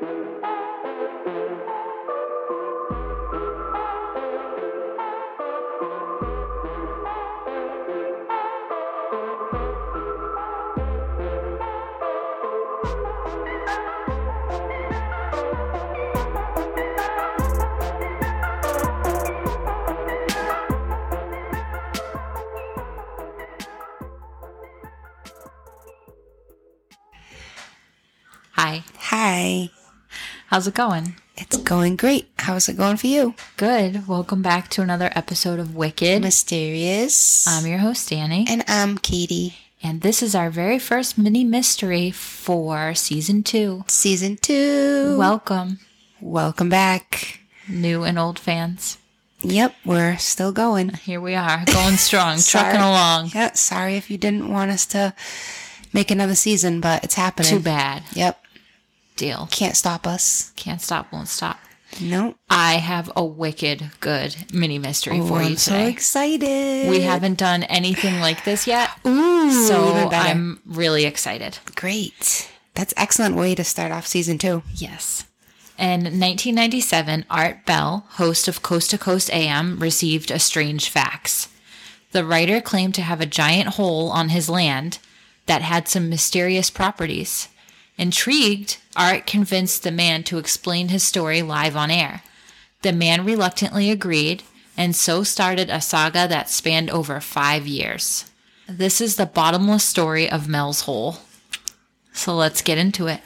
Hi. How's it going? It's going great. How's it going for you? Good. Welcome back to another episode of Wicked. Mysterious. I'm your host, Danie. and I'm Katie. And this is our very first mini mystery for season two. Season two. Welcome, welcome back. new and old fans. Yep, we're still going. Here we are, going strong, trucking along. Yeah, sorry if you didn't want us to make another season, but it's happening. Too bad. Yep, Deal. can't stop us. Can't stop, won't stop. Nope. I have a wicked good mini mystery Oh, for you I'm so today. excited. we haven't done anything like this yet, Ooh, so. I'm really excited. great. That's excellent way to start off season two. Yes. In 1997, Art Bell, host of Coast to Coast AM, received a strange fax. The writer claimed to have a giant hole on his land that had some mysterious properties. Intrigued, Art convinced the man to explain his story live on air. The man reluctantly agreed, and so started a saga that spanned over five years. This is the bottomless story of Mel's Hole. So let's get into it.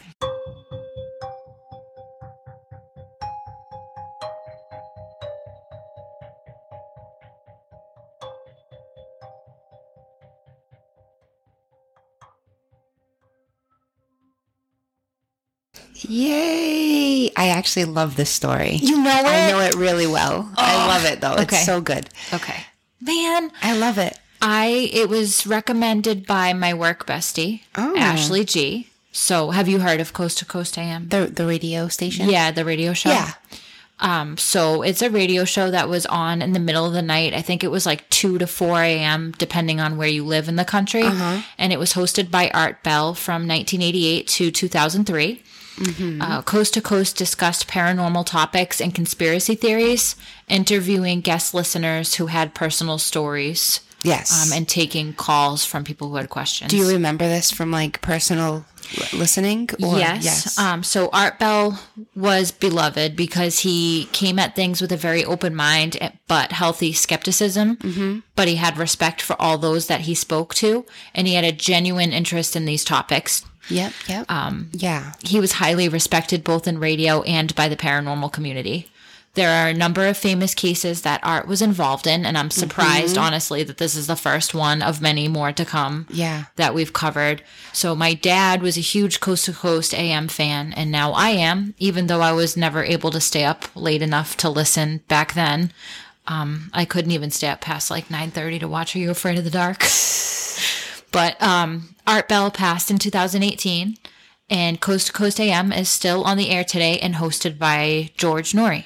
Yay! I actually love this story. You know it? I know it really well. I oh. love it though. okay. It's so good. Okay. Man, I love it. I it was recommended by my work bestie, Oh. Ashley G. So, have you heard of Coast to Coast AM? The the radio station. yeah, the radio show. Yeah. Um, so it's a radio show that was on in the middle of the night. I think it was like 2 to 4 a.m., depending on where you live in the country. And it was hosted by Art Bell from 1988 to 2003. Uh, Coast to Coast discussed paranormal topics and conspiracy theories, interviewing guest listeners who had personal stories Yes. um, and taking calls from people who had questions. Do you remember this from like personal listening? Or? yes. Um, so Art Bell was beloved because he came at things with a very open mind, eh, but healthy skepticism. Mm-hmm. But he had respect for all those that he spoke to, and he had a genuine interest in these topics. Yep. Yep. Um. Yeah. He was highly respected both in radio and by the paranormal community. There are a number of famous cases that Art was involved in, and I'm surprised, honestly, that this is the first one of many more to come Yeah. that we've covered. So my dad was a huge Coast to Coast AM fan, and now I am, even though I was never able to stay up late enough to listen back then. Um, I couldn't even stay up past like 9:30 to watch Are You Afraid of the Dark? but um, Art Bell passed in 2018, and Coast to Coast AM is still on the air today and hosted by George Noory.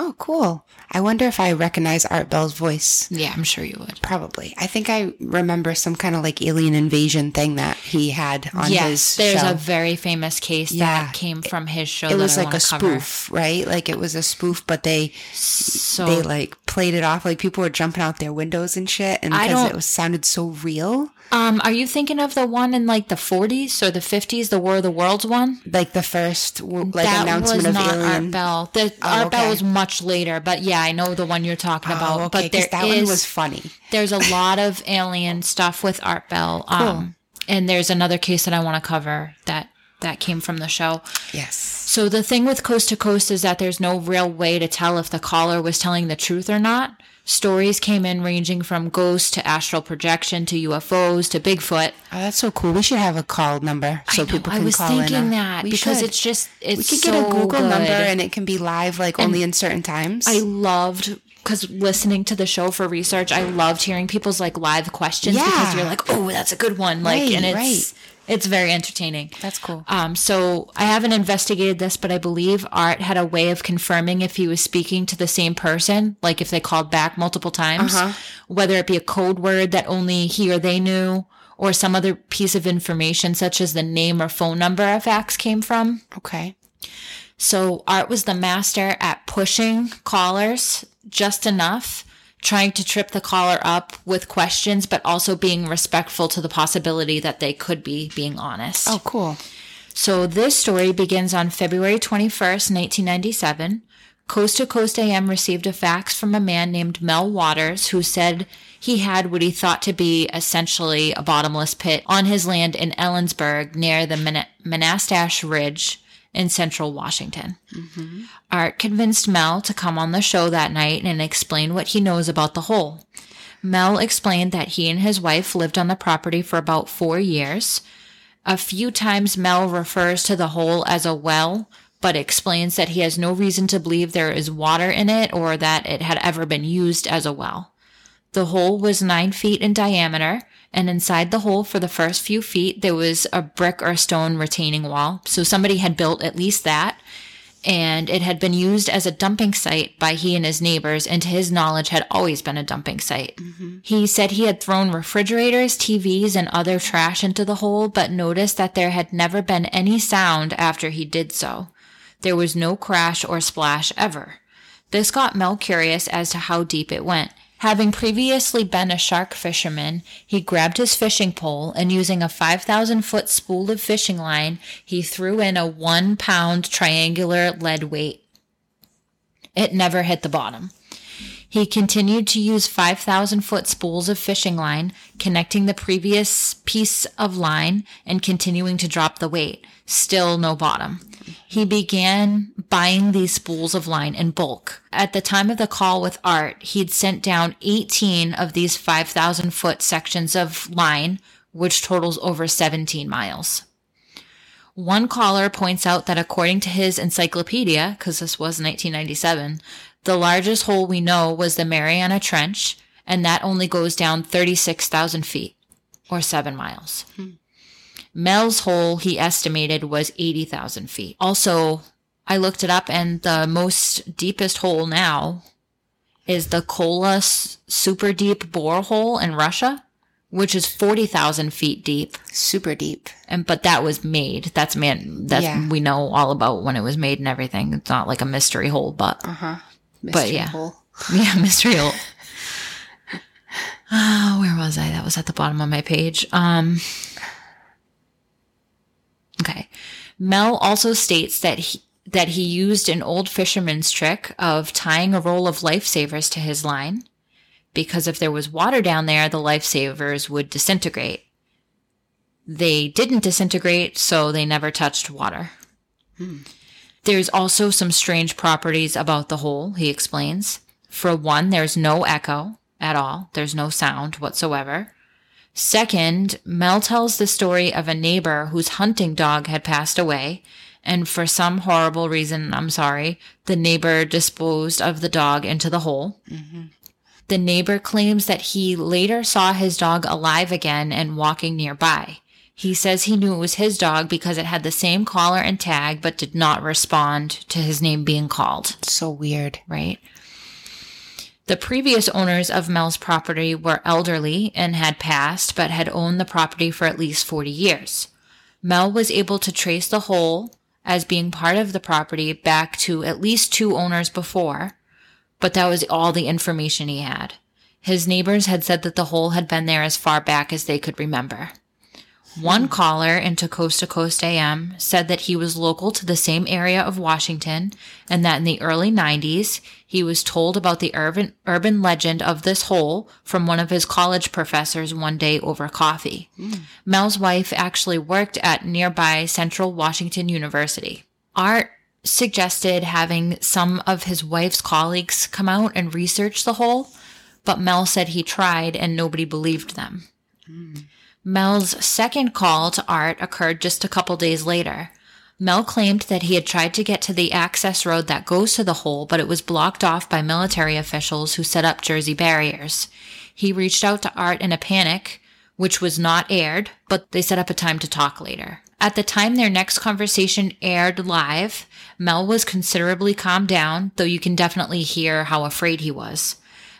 Oh, cool. I wonder if I recognize Art Bell's voice. Yeah, I'm sure you would. Probably. I think I remember some kind of like alien invasion thing that he had on yes, his there's show. a very famous case Yeah. that came from his show. it was like a cover. spoof, right? Like it was a spoof, but they So they like played it off. Like people were jumping out their windows and shit, and because it was sounded so real. Um, are you thinking of the one in like the 40s or the 50s, the War of the Worlds one? Like the first like that announcement was of not alien. Art Bell. The Oh, Art Bell okay. was much later, but yeah, I know the one you're talking about. Oh, okay, but there that is- one was funny. there's a lot of alien stuff with Art Bell. Um, and there's another case that I want to cover that that came from the show. Yes. So the thing with Coast to Coast is that there's no real way to tell if the caller was telling the truth or not. Stories came in ranging from ghosts to astral projection to UFOs to Bigfoot. Oh, that's so cool. We should have a call number so I people I can was call thinking in. uh, that we because should. it's just we it's could get a so Google number and it can be live like only in certain times. I loved because listening to the show for research, I loved hearing people's like live questions yeah. because you're like, oh, that's a good one, like, Right, and it's right. it's very entertaining. That's cool. Um, so I haven't investigated this, but I believe Art had a way of confirming if he was speaking to the same person, like if they called back multiple times, Uh-huh. whether it be a code word that only he or they knew, or some other piece of information such as the name or phone number a fax came from. okay. So Art was the master at pushing callers just enough, trying to trip the caller up with questions, but also being respectful to the possibility that they could be being honest. Oh, cool. So this story begins on February 21st, 1997. Coast to Coast AM received a fax from a man named Mel Waters who said he had what he thought to be essentially a bottomless pit on his land in Ellensburg near the Manastash Ridge in central Washington. Mm-hmm. Art convinced Mel to come on the show that night and explain what he knows about the hole. Mel explained that he and his wife lived on the property for about four years. A few times Mel refers to the hole as a well, but explains that he has no reason to believe there is water in it or that it had ever been used as a well. The hole was nine feet in diameter, and inside the hole for the first few feet, there was a brick or stone retaining wall. So somebody had built at least that, and it had been used as a dumping site by he and his neighbors, and to his knowledge, had always been a dumping site. Mm-hmm. He said he had thrown refrigerators, TVs, and other trash into the hole, but noticed that there had never been any sound after he did so. There was no crash or splash ever. This got Mel curious as to how deep it went. Having previously been a shark fisherman, he grabbed his fishing pole and using a 5,000 foot spool of fishing line, he threw in a one pound triangular lead weight. It never hit the bottom. He continued to use 5,000 foot spools of fishing line, connecting the previous piece of line and continuing to drop the weight. Still no bottom. He began buying these spools of line in bulk. At the time of the call with Art, he'd sent down 18 of these 5,000 foot sections of line, which totals over 17 miles. One caller points out that according to his encyclopedia, because this was 1997, the largest hole we know was the Mariana Trench, and that only goes down 36,000 feet, or seven miles. Hmm. Mel's hole, he estimated, was 80,000 feet. Also, I looked it up, and the most deepest hole now is the Kola super deep borehole in Russia, which is 40,000 feet deep. Super deep. And but that was made. That's man. That Yeah. we know all about when it was made and everything. It's not like a mystery hole, but Mystery yeah. hole. yeah, mystery hole. Ah, where was I? That was at the bottom of my page. Um. Okay. Mel also states that he that he used an old fisherman's trick of tying a roll of lifesavers to his line because if there was water down there, the lifesavers would disintegrate. They didn't disintegrate, so they never touched water. Hmm. There's also some strange properties about the hole, he explains. For one, there's no echo at all. There's no sound whatsoever. Second, Mel tells the story of a neighbor whose hunting dog had passed away, and for some horrible reason, I'm sorry, the neighbor disposed of the dog into the hole. The neighbor claims that he later saw his dog alive again and walking nearby. He says he knew it was his dog because it had the same collar and tag, but did not respond to his name being called So weird. right? The previous owners of Mel's property were elderly and had passed, but had owned the property for at least 40 years. Mel was able to trace the hole as being part of the property back to at least two owners before, but that was all the information he had. His neighbors had said that the hole had been there as far back as they could remember. One caller into Coast to Coast AM said that he was local to the same area of Washington and that in the early 90s he was told about the urban, urban legend of this hole from one of his college professors one day over coffee. Hmm. Mel's wife actually worked at nearby Central Washington University. Art suggested having some of his wife's colleagues come out and research the hole, but Mel said he tried and nobody believed them. Hmm. Mel's second call to Art occurred just a couple days later. Mel claimed that he had tried to get to the access road that goes to the hole, but it was blocked off by military officials who set up Jersey barriers. He reached out to Art in a panic, which was not aired, but they set up a time to talk later. At the time their next conversation aired live, Mel was considerably calmed down, though you can definitely hear how afraid he was.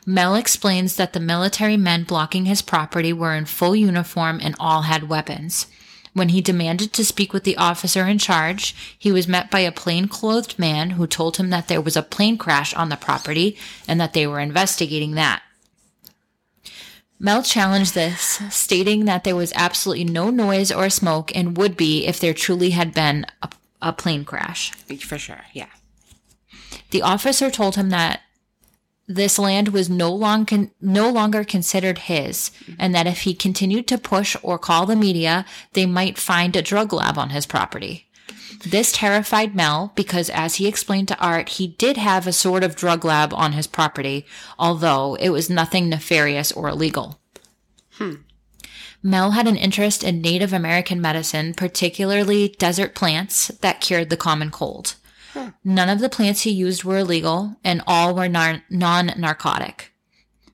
Mel explains that the military men blocking his property were in full uniform and all had weapons. When he demanded to speak with the officer in charge, he was met by a plainclothed man who told him that there was a plane crash on the property and that they were investigating that. Mel challenged this, stating that there was absolutely no noise or smoke and would be if there truly had been a, a plane crash. For sure. Yeah. The officer told him that this land was no, long con- no longer considered his, and that if he continued to push or call the media, they might find a drug lab on his property. This terrified Mel because, as he explained to Art, he did have a sort of drug lab on his property, although it was nothing nefarious or illegal. Hmm. Mel had an interest in Native American medicine, particularly desert plants that cured the common cold. None of the plants he used were illegal, and all were nar- non narcotic.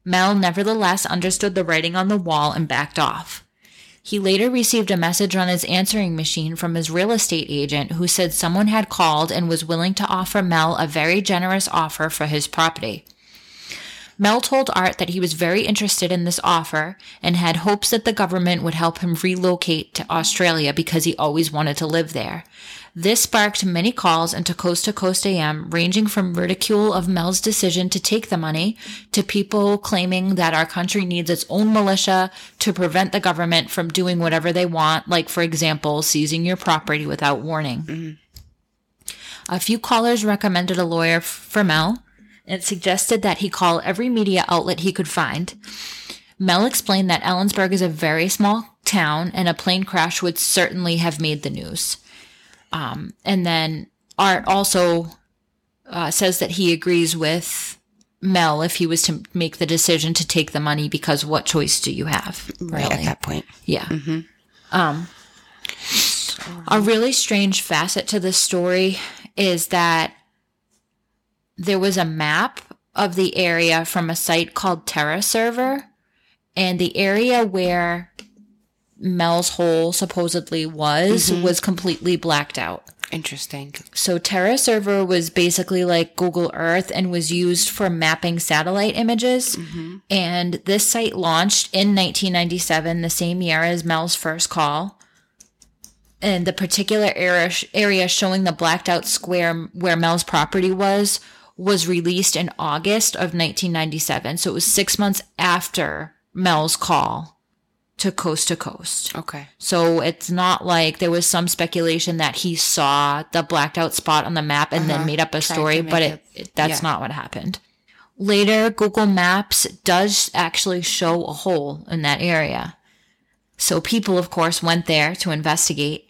Mel nevertheless understood the writing on the wall and backed off. He later received a message on his answering machine from his real estate agent who said someone had called and was willing to offer Mel a very generous offer for his property. Mel told Art that he was very interested in this offer and had hopes that the government would help him relocate to Australia because he always wanted to live there. This sparked many calls into Coast to Coast AM, ranging from ridicule of Mel's decision to take the money to people claiming that our country needs its own militia to prevent the government from doing whatever they want, like, for example, seizing your property without warning. Mm-hmm. A few callers recommended a lawyer for Mel and suggested that he call every media outlet he could find. Mel explained that Ellensburg is a very small town and a plane crash would certainly have made the news. Um, and then Art also uh, says that he agrees with Mel if he was to make the decision to take the money because what choice do you have? Right at that point. Yeah. Um, a really strange facet to this story is that there was a map of the area from a site called Terra Server, and the area where Mel's hole supposedly was mm-hmm. was completely blacked out. Interesting. So Terra Server was basically like Google Earth and was used for mapping satellite images. Mm-hmm. And this site launched in 1997, the same year as Mel's first call. And the particular area, area showing the blacked out square where Mel's property was was released in August of 1997. So it was six months after Mel's call to Coast to Coast. Okay. So it's not like there was some speculation that he saw the blacked out spot on the map and then Uh-huh. made up a Tried story, but it, it- that's yeah. not what happened. Later, Google Maps does actually show a hole in that area. So people, of course, went there to investigate.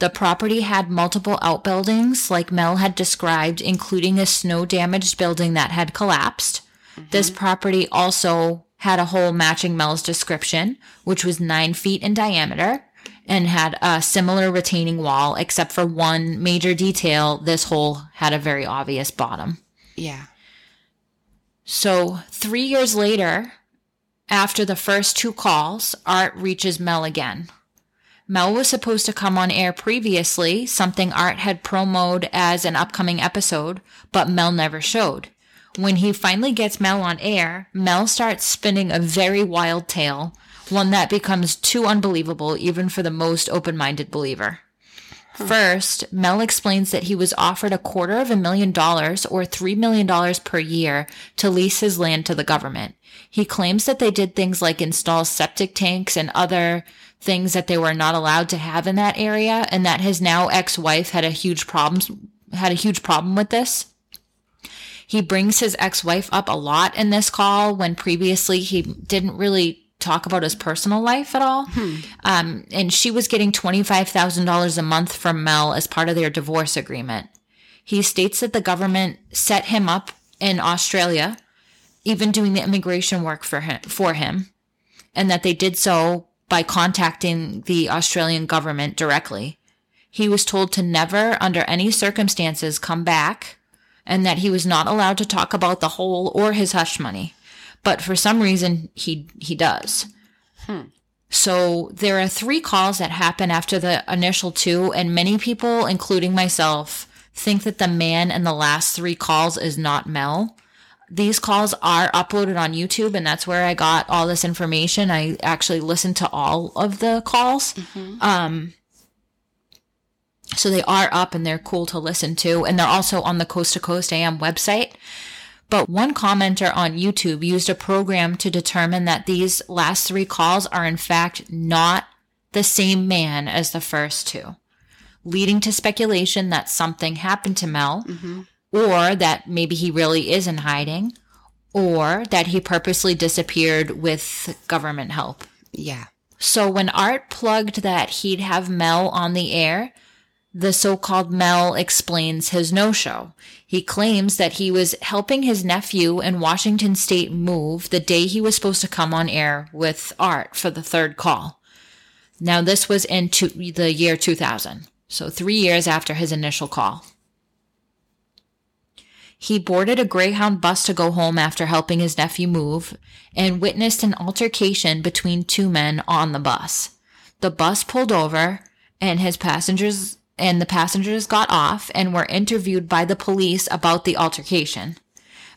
The property had multiple outbuildings, like Mel had described, including a snow damaged building that had collapsed. Mm-hmm. This property also had a hole matching Mel's description, which was nine feet in diameter and had a similar retaining wall, except for one major detail. This hole had a very obvious bottom. Yeah. So, three years later, after the first two calls, Art reaches Mel again. Mel was supposed to come on air previously, something Art had promoted as an upcoming episode, but Mel never showed. When he finally gets Mel on air, Mel starts spinning a very wild tale, one that becomes too unbelievable even for the most open minded believer. Hmm. First, Mel explains that he was offered a quarter of a million dollars or $3 million per year to lease his land to the government. He claims that they did things like install septic tanks and other things that they were not allowed to have in that area and that his now ex-wife had a huge problems had a huge problem with this. He brings his ex-wife up a lot in this call when previously he didn't really talk about his personal life at all. Um, and she was getting $25,000 a month from Mel as part of their divorce agreement. He states that the government set him up in Australia, even doing the immigration work for him, for him, and that they did so by contacting the Australian government directly. He was told to never, under any circumstances, come back, and that he was not allowed to talk about the whole or his hush money. But for some reason, he he does. Hmm. So there are three calls that happen after the initial two, and many people, including myself, think that the man in the last three calls is not Mel. These calls are uploaded on YouTube, and that's where I got all this information. I actually listened to all of the calls. Um, So they are up and they're cool to listen to. And they're also on the Coast to Coast AM website. But one commenter on YouTube used a program to determine that these last three calls are in fact not the same man as the first two, leading to speculation that something happened to Mel, or that maybe he really is in hiding, or that he purposely disappeared with government help. Yeah. So when Art plugged that he'd have Mel on the air, the so-called Mel explains his no-show. He claims that he was helping his nephew in Washington state move the day he was supposed to come on air with Art for the third call. Now this was in two, the year 2000. So 3 years after his initial call. He boarded a Greyhound bus to go home after helping his nephew move and witnessed an altercation between two men on the bus. The bus pulled over and his passengers and the passengers got off and were interviewed by the police about the altercation.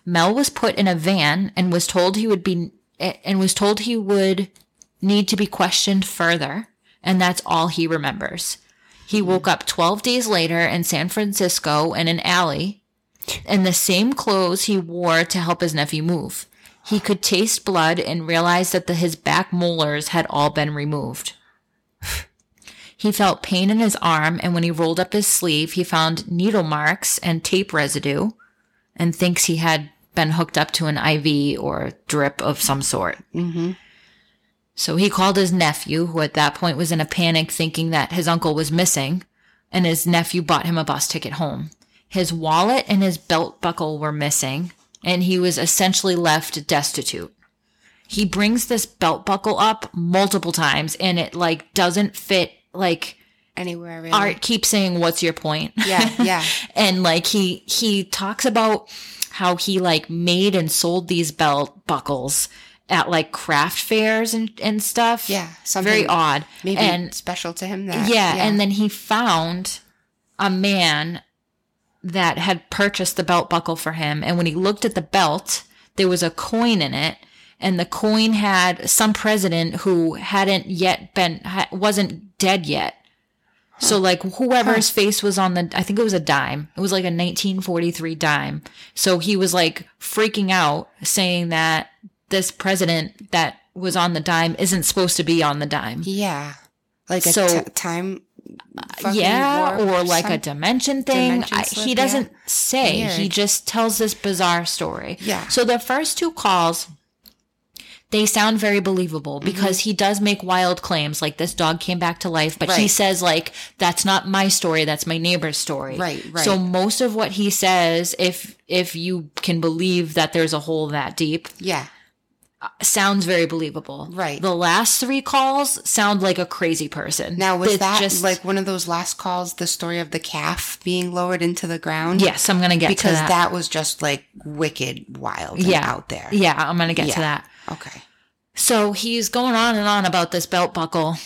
Mel was put in a van and was told he would be and was told he would need to be questioned further and that's all he remembers. He woke up 12 days later in San Francisco in an alley in the same clothes he wore to help his nephew move. He could taste blood and realized that the, his back molars had all been removed. He felt pain in his arm, and when he rolled up his sleeve, he found needle marks and tape residue and thinks he had been hooked up to an IV or drip of some sort. Mm-hmm. So he called his nephew, who at that point was in a panic thinking that his uncle was missing, and his nephew bought him a bus ticket home. His wallet and his belt buckle were missing, and he was essentially left destitute. He brings this belt buckle up multiple times and it like doesn't fit like Anywhere really. Art keeps saying, What's your point? Yeah, yeah. and like he he talks about how he like made and sold these belt buckles at like craft fairs and, and stuff. Yeah, something Very odd. Maybe and special to him that. yeah, and then he found a man that had purchased the belt buckle for him. And when he looked at the belt, there was a coin in it. And the coin had some president who hadn't yet been, ha- wasn't dead yet. So like whoever's face was on the, I think it was a dime. It was like a 1943 dime. So he was like freaking out saying that this president that was on the dime isn't supposed to be on the dime. Yeah. Like a So- t- time. Yeah, or like a dimension thing. dimension I, he doesn't yeah. say. He just tells this bizarre story. Yeah. So the first two calls, they sound very believable Mm-hmm. because he does make wild claims, like this dog came back to life. But he says like that's not my story. That's my neighbor's story. Right, right. So most of what he says, if if you can believe that there's a hole that deep, Yeah. Sounds very believable. Right. The last three calls sound like a crazy person. Now, was It's that just- like one of those last calls, the story of the calf being lowered into the ground? Yes, I'm gonna get to Because that. that. was just like wicked wild yeah out there. Yeah, I'm gonna get to that. Okay. So he's going on and on about this belt buckle.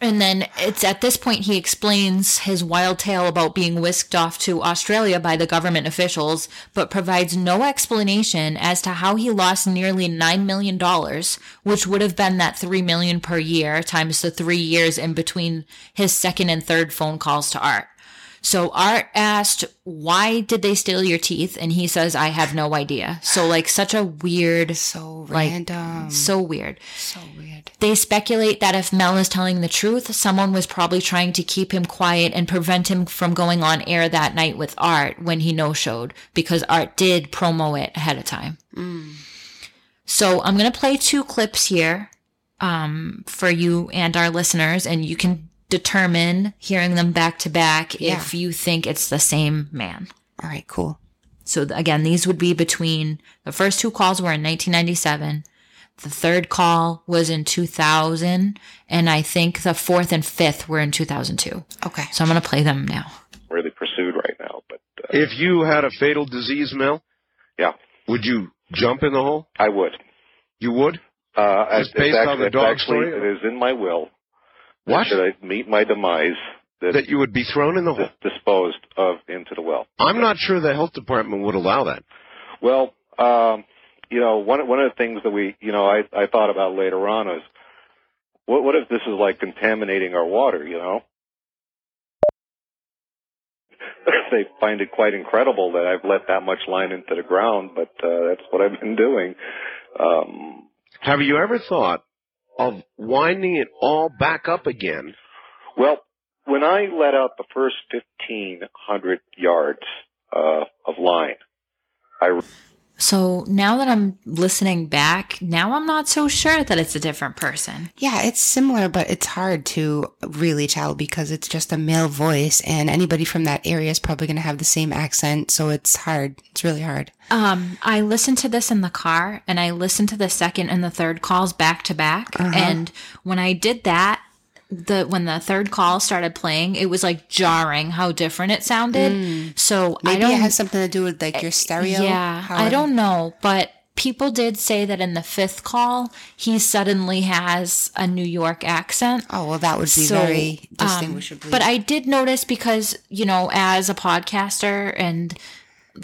And then it's at this point he explains his wild tale about being whisked off to Australia by the government officials, but provides no explanation as to how he lost nearly $9 million, which would have been that 3 million per year times the three years in between his second and third phone calls to Art. So Art asked, why did they steal your teeth? And he says, I have no idea. So like such a weird, So Like, random. so weird. so weird. They speculate that if Mel is telling the truth, someone was probably trying to keep him quiet and prevent him from going on air that night with Art when he no showed because Art did promo it ahead of time. So I'm going to play two clips here um, for you and our listeners, and you can determine hearing them back to back Yeah. if you think it's the same man. All right, cool. So again, these would be between the first two calls were in 1997. The third call was in 2000. And I think the fourth and fifth were in 2002. Okay. So I'm going to play them now. really pursued right now. But uh, If you had a fatal disease, Mel, yeah, would you jump in the hole? I would. You would? Uh, Just it's based on actually, the dog actually, story? It is in my will. What? Should I meet my demise, that, That you would be thrown in the hole? disposed of into the well. I'm not sure the health department would allow that. Well, um, you know, one one of the things that we, you know, I I thought about later on is, what what if this is like contaminating our water? You know, they find it quite incredible that I've let that much line into the ground, but uh, that's what I've been doing. Um, Have you ever thought of winding it all back up again? well, when I let out the first 1,500 yards uh, of line, I So now that I'm listening back, now I'm not so sure that it's a different person. Yeah, it's similar, but it's hard to really tell because it's just a male voice, and anybody from that area is probably going to have the same accent. So it's hard. It's really hard. Um, I listened to this in the car and I listened to the second and the third calls back to back. And when I did that, the when the third call started playing, it was like jarring how different it sounded. So I Maybe don't it has something to do with like your stereo. Yeah, how I don't know, but people did say that in the fifth call, he suddenly has a New York accent. Oh well, that would be So, very um, distinguishable. But I did notice because, you know, as a podcaster and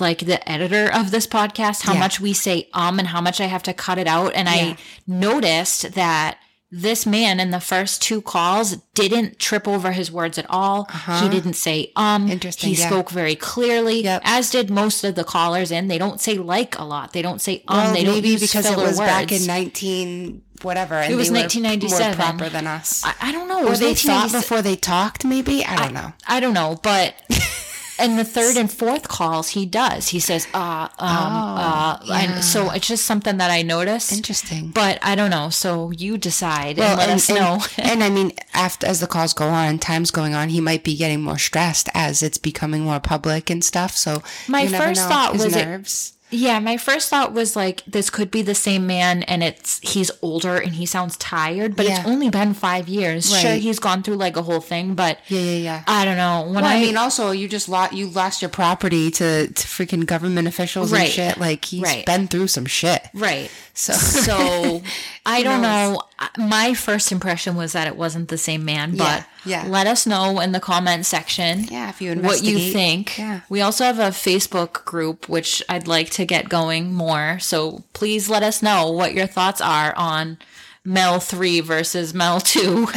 like the editor of this podcast, how Yeah. much we say um and how much I have to cut it out. And Yeah. I noticed that this man in the first two calls didn't trip over his words at all. He didn't say um. Uh-huh. Interesting, He yeah. spoke very clearly, Yep. as did most of the callers in. They don't say like a lot. They don't say um. well, they don't maybe use because it was words. back in nineteen whatever. And It was they 1997. More proper than us. I, I don't know. Or they thought before they talked. Maybe I don't know. I don't know, but in the third and fourth calls, he does. He says, uh, um, uh, Oh, yeah. and so it's just something that I noticed. Interesting. But I don't know. So you decide Well, and let and, us know. and, and I mean, after as the calls go on, time's going on, he might be getting more stressed as it's becoming more public and stuff. So My first thought was it- nerves. Yeah, my first thought was like, this could be the same man, and it's he's older and he sounds tired. But it's only been five years. Sure, Right. he's gone through like a whole thing, but yeah, yeah, yeah. I don't know. When Well, I, I, mean, also you just lost you lost your property to, to freaking government officials Right. and shit. Like he's Right. been through some shit. right. So, So I don't knows? know. My first impression was that it wasn't the same man, but Yeah, yeah. let us know in the comment section. yeah, if you What you think. Yeah. We also have a Facebook group, which I'd like to get going more. So please let us know what your thoughts are on Mel 3 versus Mel 2.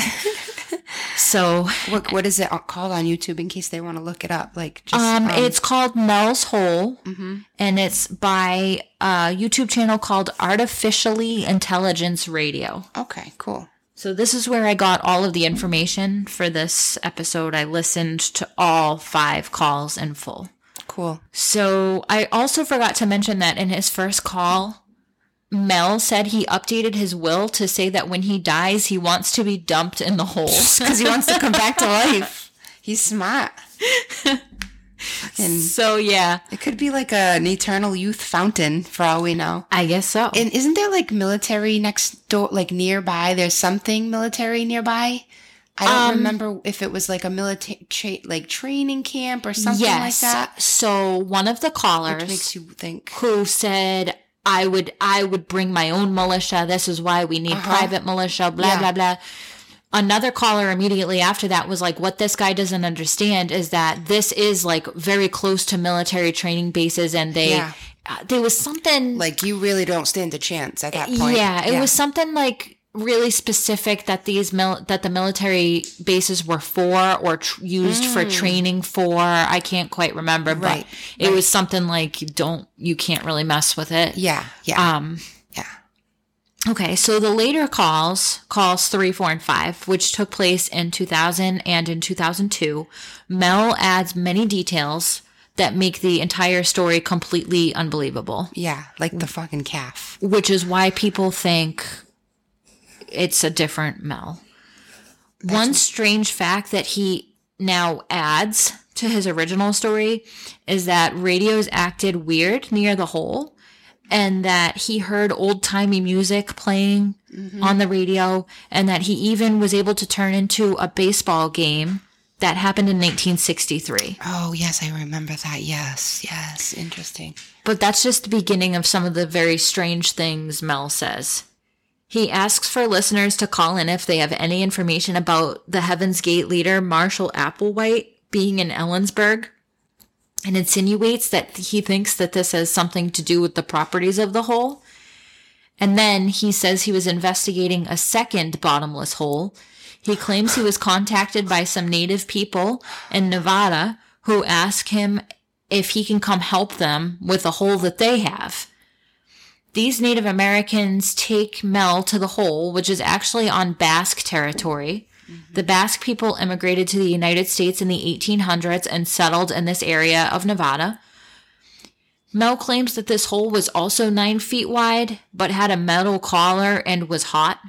so What what is it called on YouTube in case they want to look it up? Like just um, it's called Mel's Hole, Mm-hmm. and it's by a YouTube channel called Artificially Intelligence Radio. okay, cool. So this is where I got all of the information for this episode. I listened to all five calls in full. Cool. So I also forgot to mention that in his first call, Mel said he updated his will to say that when he dies, he wants to be dumped in the hole. Because he wants to come back to life. He's smart. and so yeah, it could be like a, an eternal youth fountain for all we know. I guess so. And isn't there like military next door, like nearby? There's something military nearby. I don't Um, remember if it was like a military tra- like training camp or something yes. like that. So one of the callers Which makes you think. who said I would I would bring my own militia. This is why we need private militia. Blah Uh-huh. Yeah. blah blah. Another caller immediately after that was like, "What this guy doesn't understand is that this is like very close to military training bases, and they Yeah. uh, there was something Like you really don't stand a chance at that point. yeah, it was something like really specific that these mil- that the military bases were for or tr- used for training for. I can't quite remember, but Mm. Right, it was something like don't you can't really mess with it. Yeah, yeah, Um. yeah. Okay, so the later calls, calls three, four, and five, which took place in 2000 and in 2002, Mel adds many details that make the entire story completely unbelievable, Yeah, like the fucking calf. which is why people think it's a different Mel. One strange fact that he now adds to his original story is that radios acted weird near the hole and that he heard old timey music playing mm-hmm. on the radio and that he even was able to turn into a baseball game that happened in 1963. Oh yes, I remember that. Yes, yes, interesting. But that's just the beginning of some of the very strange things Mel says. He asks for listeners to call in if they have any information about the Heaven's Gate leader, Marshall Applewhite, being in Ellensburg, and insinuates that he thinks that this has something to do with the properties of the hole. And then he says he was investigating a second bottomless hole. He claims he was contacted by some native people in Nevada who ask him if he can come help them with a hole that they have. These Native Americans take Mel to the hole, which is actually on Basque territory. Mm-hmm. The Basque people immigrated to the United States in the 1800s and settled in this area of Nevada. Mel claims that this hole was also nine feet wide, but had a metal collar and was hot.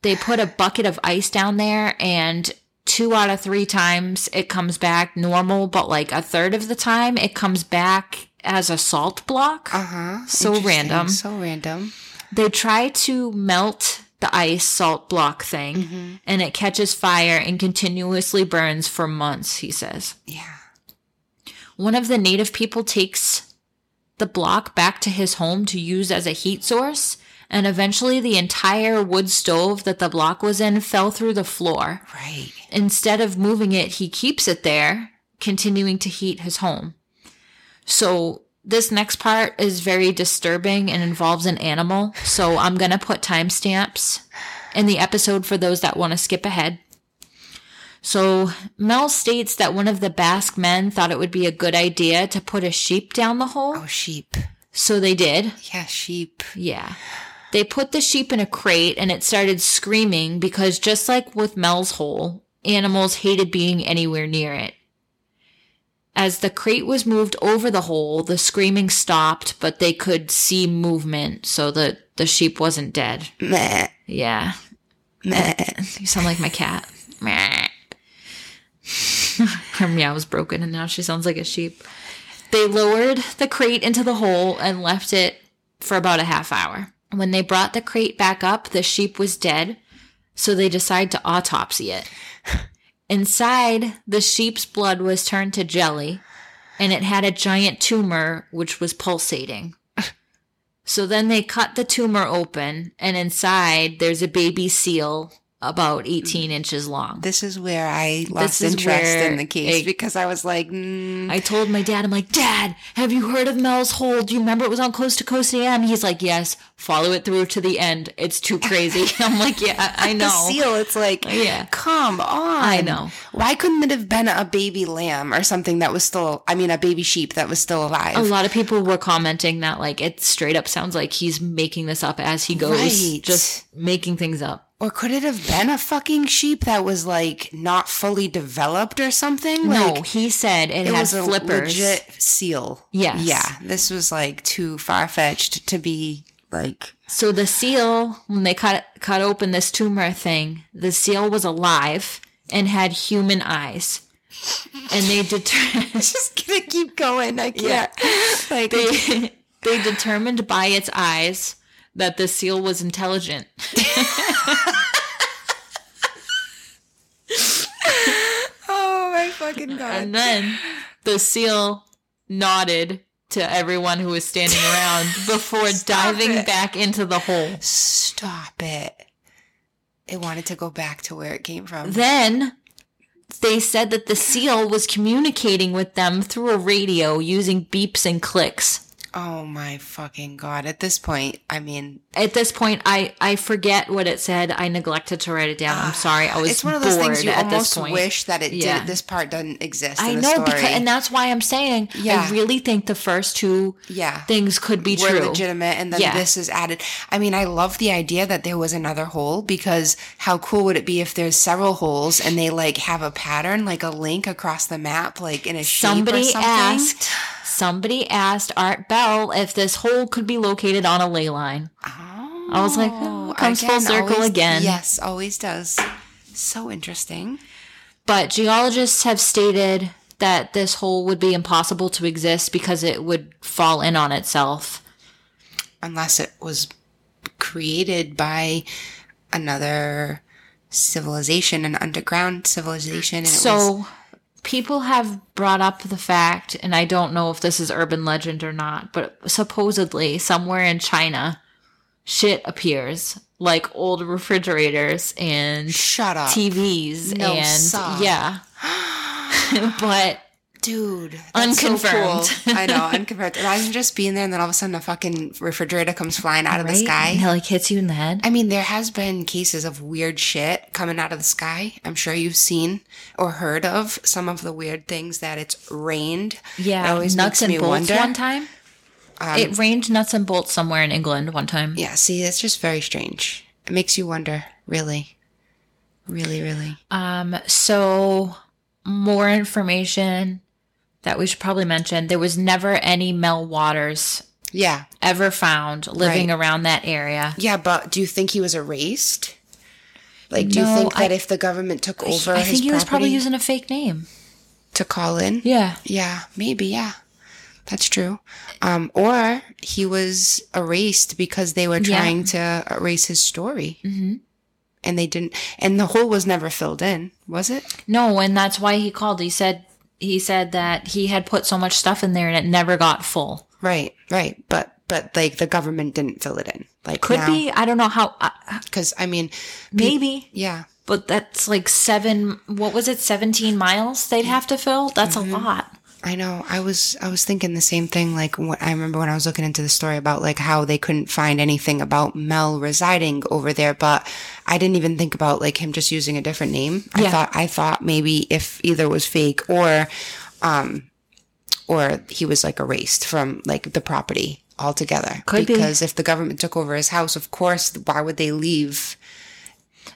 They put a bucket of ice down there, and two out of three times it comes back normal, but like a third of the time it comes back as a salt block. Uh huh. So random. So random. They try to melt the ice salt block thing, and it catches fire and continuously burns for months, he says. Yeah. One of the native people takes the block back to his home to use as a heat source, and eventually the entire wood stove that the block was in fell through the floor. Right. Instead of moving it, he keeps it there, continuing to heat his home. So, this next part is very disturbing and involves an animal. So, I'm going to put timestamps in the episode for those that want to skip ahead. So, Mel states that one of the Basque men thought it would be a good idea to put a sheep down the hole. Oh, sheep. So they did. Yeah, sheep. Yeah. They put the sheep in a crate and it started screaming because just like with Mel's hole, animals hated being anywhere near it. As the crate was moved over the hole, the screaming stopped, but they could see movement, so that the sheep wasn't dead. Meh. Yeah. Meh. You sound like my cat. Meh. Her meow was broken and now she sounds like a sheep. They lowered the crate into the hole and left it for about a half hour. When they brought the crate back up, the sheep was dead, so they decided to autopsy it. Inside, the sheep's blood was turned to jelly, and it had a giant tumor which was pulsating. So then they cut the tumor open, and inside there's a baby seal about 18 inches long. This is where I lost interest where in the case because I was like, mm, I told my dad, I'm like, Dad, have you heard of Mel's Hole? Do you remember it was on Coast to Coast AM? He's like, Yes, follow it through to the end. It's too crazy. I'm like, Yeah, I know. the seal. It's like, Yeah. come on. I know. Why couldn't it have been a baby lamb or something that was still? I mean, a baby sheep that was still alive. A lot of people were commenting that, like, it straight up sounds like he's making this up as he goes, Right. just making things up. Or could it have been a fucking sheep that was like not fully developed or something? no, Like, he said it, it had was a flippers. legit seal. Yes. Yeah. This was like too far fetched to be like. So the seal, when they cut cut open this tumor thing, the seal was alive and had human eyes. And they determined Just gonna keep going. I can't. Like they, they determined by its eyes that the seal was intelligent. oh my fucking god. And then the seal nodded to everyone who was standing around before diving it. back into the hole. Stop it. It wanted to go back to where it came from. Then they said that the seal was communicating with them through a radio using beeps and clicks. Oh my fucking god. At this point, I mean, At this point, I, I forget what it said. I neglected to write it down. I'm sorry. I ah, was it's one of those things you almost wish that it Yeah. did. This part doesn't exist. I in know, story. because, and that's why I'm saying Yeah. I really think the first two Yeah. things could be were true. legitimate and then Yeah. this is added. I mean, I love the idea that there was another hole because how cool would it be if there's several holes and they like have a pattern, like a link across the map, like in a Somebody asked. Somebody asked Art Bell if this hole could be located on a ley line. Oh, I was like, oh, oh comes full circle always- again. Yes, always does. So interesting. But geologists have stated that this hole would be impossible to exist because it would fall in on itself. Unless it was created by another civilization, an underground civilization. And it was, So people have brought up the fact, and I don't know if this is urban legend or not, but supposedly somewhere in China, shit appears like old refrigerators and shut up. TVs No, and yeah. but Dude, that's so Unconfirmed. cool. I know, unconfirmed. Imagine just being there and then all of a sudden a fucking refrigerator comes flying out of the sky. And it like hits you in the head. I mean, there has been cases of weird shit coming out of the sky. I'm sure you've seen or heard of some of the weird things that it's rained. it Yeah, always nuts makes and me bolts wonder. Um, one time. it rained nuts and bolts somewhere in England one time. Yeah, see, it's just very strange. It makes you wonder, really, really, really. Um, so more information that we should probably mention. There was never any Mel Waters Yeah, ever found living Right. around that area. yeah, but do you think he was erased? Like, do you think that I- if the government took over I think he was probably using a fake name. to call in? Yeah. Yeah, maybe, yeah. That's true. Um, or he was erased because they were Yeah. trying to erase his story. hmm And they didn't, and the hole was never filled in, was it? No, and that's why he called. He said he said that he had put so much stuff in there and it never got full. Right, right. But, but like the government didn't fill it in. Like, Could be. I don't know how. Uh, Because, I mean, maybe. yeah. But that's like seven. What was it? Seventeen miles they'd have to fill. That's Mm-hmm. a lot. I know. I was I was thinking the same thing. Like wh- I remember when I was looking into the story about like how they couldn't find anything about Mel residing over there, but I didn't even think about like him just using a different name. I thought I thought maybe if either was fake or, um, or he was like erased from like the property altogether. Could be. because if the government took over his house, of course, why would they leave?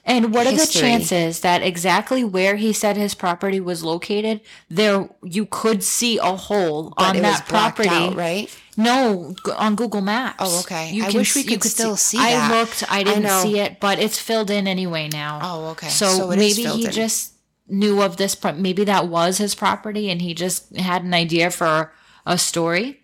And what are the chances that exactly where he said his property was located, there you could see a hole But on that property? out, right? No, on Google Maps. Oh, okay. You I wish we see- you could still see I that. looked. I I didn't know. see it, but it's filled in anyway now. Oh, okay. So, So maybe he in. just knew of this. Pro- maybe that was his property, and he just had an idea for a story.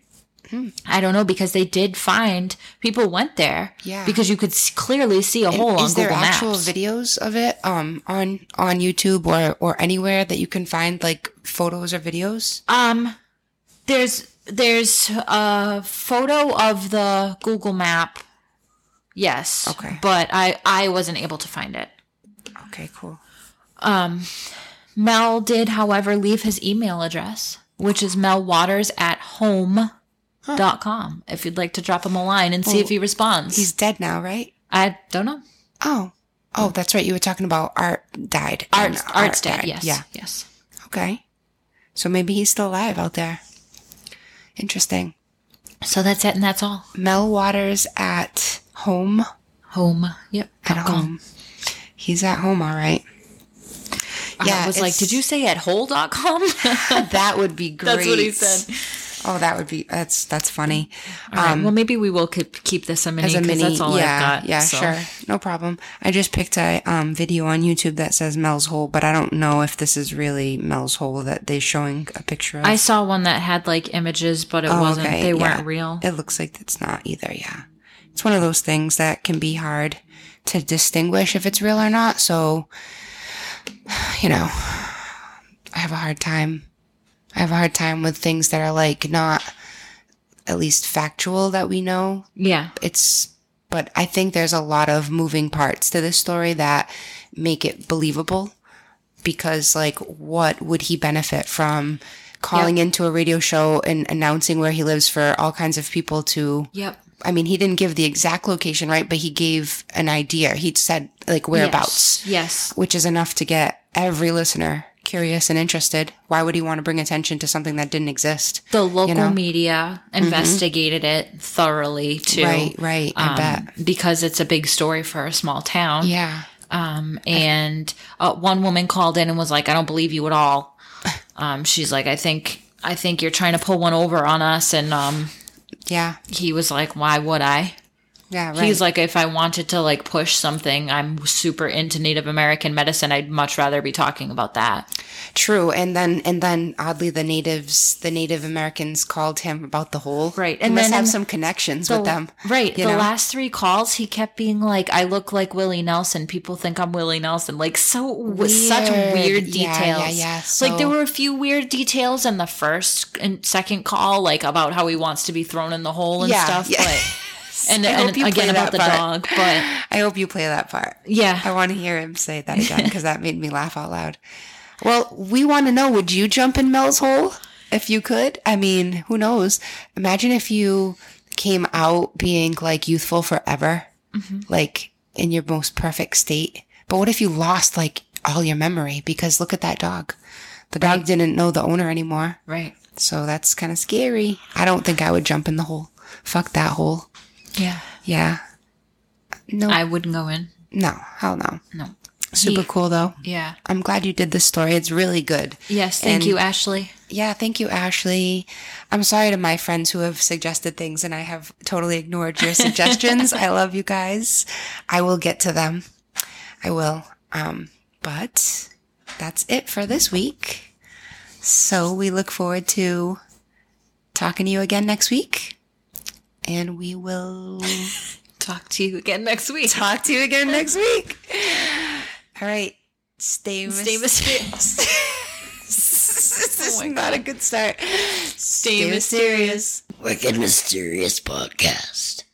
I don't know because they did find people went there. Yeah. Because you could clearly see a hole on Is there Google actual Maps. videos of it um on on YouTube or or anywhere that you can find like photos or videos? Um, there's there's a photo of the Google map. Yes. Okay. But I I wasn't able to find it. Okay, cool. Um, Mel did, however, leave his email address, which is melwaters at home. Dot com. If you'd like to drop him a line and see if oh, he responds, He's dead now, right? I don't know. Oh. Oh, that's right. You were talking about Art died. Art's and Art's dead. died. Yes. Yeah. Yes. Okay. So maybe he's still alive out there. Interesting. So that's it, and that's all. Mel Waters at home. Home. Yep. At com. home. He's at home, all right. Yeah. I was like, did you say at hole.com? That would be great. That's what he said. Oh, that would be that's that's funny. Right, well, maybe we will keep, keep this a mini Um, as a mini. that's all yeah, I've got. yeah, so. sure, no problem. I just picked a um, video on YouTube that says Mel's Hole, but I don't know if this is really Mel's Hole that they're showing a picture of. I saw one that had like images, but it Oh, wasn't. okay, They yeah. weren't real. It looks like it's not either. Yeah, it's one of those things that can be hard to distinguish if it's real or not. So, you know, I have a hard time. I have a hard time with things that are like not at least factual that we know Yeah. it's but I think there's a lot of moving parts to this story that make it believable because like what would he benefit from calling into a radio show and announcing where he lives for all kinds of people to Yep. I mean he didn't give the exact location right but he gave an idea he said like whereabouts Yes. yes. which is enough to get every listener curious and interested why would he want to bring attention to something that didn't exist The local know? Mm-hmm. media investigated it thoroughly too. right right I um, bet Because it's a big story for a small town. yeah Um, and uh, one woman called in and was like, "I don't believe you at all." Um, she's like, "I think, I think you're trying to pull one over on us." And um, yeah he was like, "Why would I?" yeah right He's like, if I wanted to like push something, I'm super into Native American medicine. I'd much rather be talking about that. True, and then and then oddly, the natives, the Native Americans, called him about the hole. Right, and and must have some connections The- with them. Right. the know? last three calls, he kept being like, I look like Willie Nelson. People think I'm Willie Nelson. Like, so, with such Weird. weird Yeah, details. yeah, yeah. like, there were a few weird details in the first and second call, like about how he wants to be thrown in the hole and Yeah, stuff. yeah. But, and, and again about the that dog. But I hope you play that part. Yeah i want to hear him say that again because that made me laugh out loud. Well, we want to know: Would you jump in Mel's hole? if you could. I mean, who knows? Imagine if you came out being like youthful forever, mm-hmm. like in your most perfect state. But what if you lost like all your memory? Because look at that dog. The dog didn't know the owner anymore. Right. So that's kind of scary. I don't think I would jump in the hole. Fuck that hole. Yeah. Yeah. No, I wouldn't go in. no, hell no. No. Super He- cool though. Yeah. I'm glad you did this story. It's really good. Yes. Thank And- you, Ashley. Yeah, thank you, Ashley. I'm sorry to my friends who have suggested things and I have totally ignored your suggestions. I love you guys. I will get to them. I will. Um, but that's it for this week. So we look forward to talking to you again next week. And we will Talk to you again next week. talk to you again next week. All right. Stay, Stay mysterious. Oh this is my not a good start. Stay mysterious. Wicked Mysterious Podcast.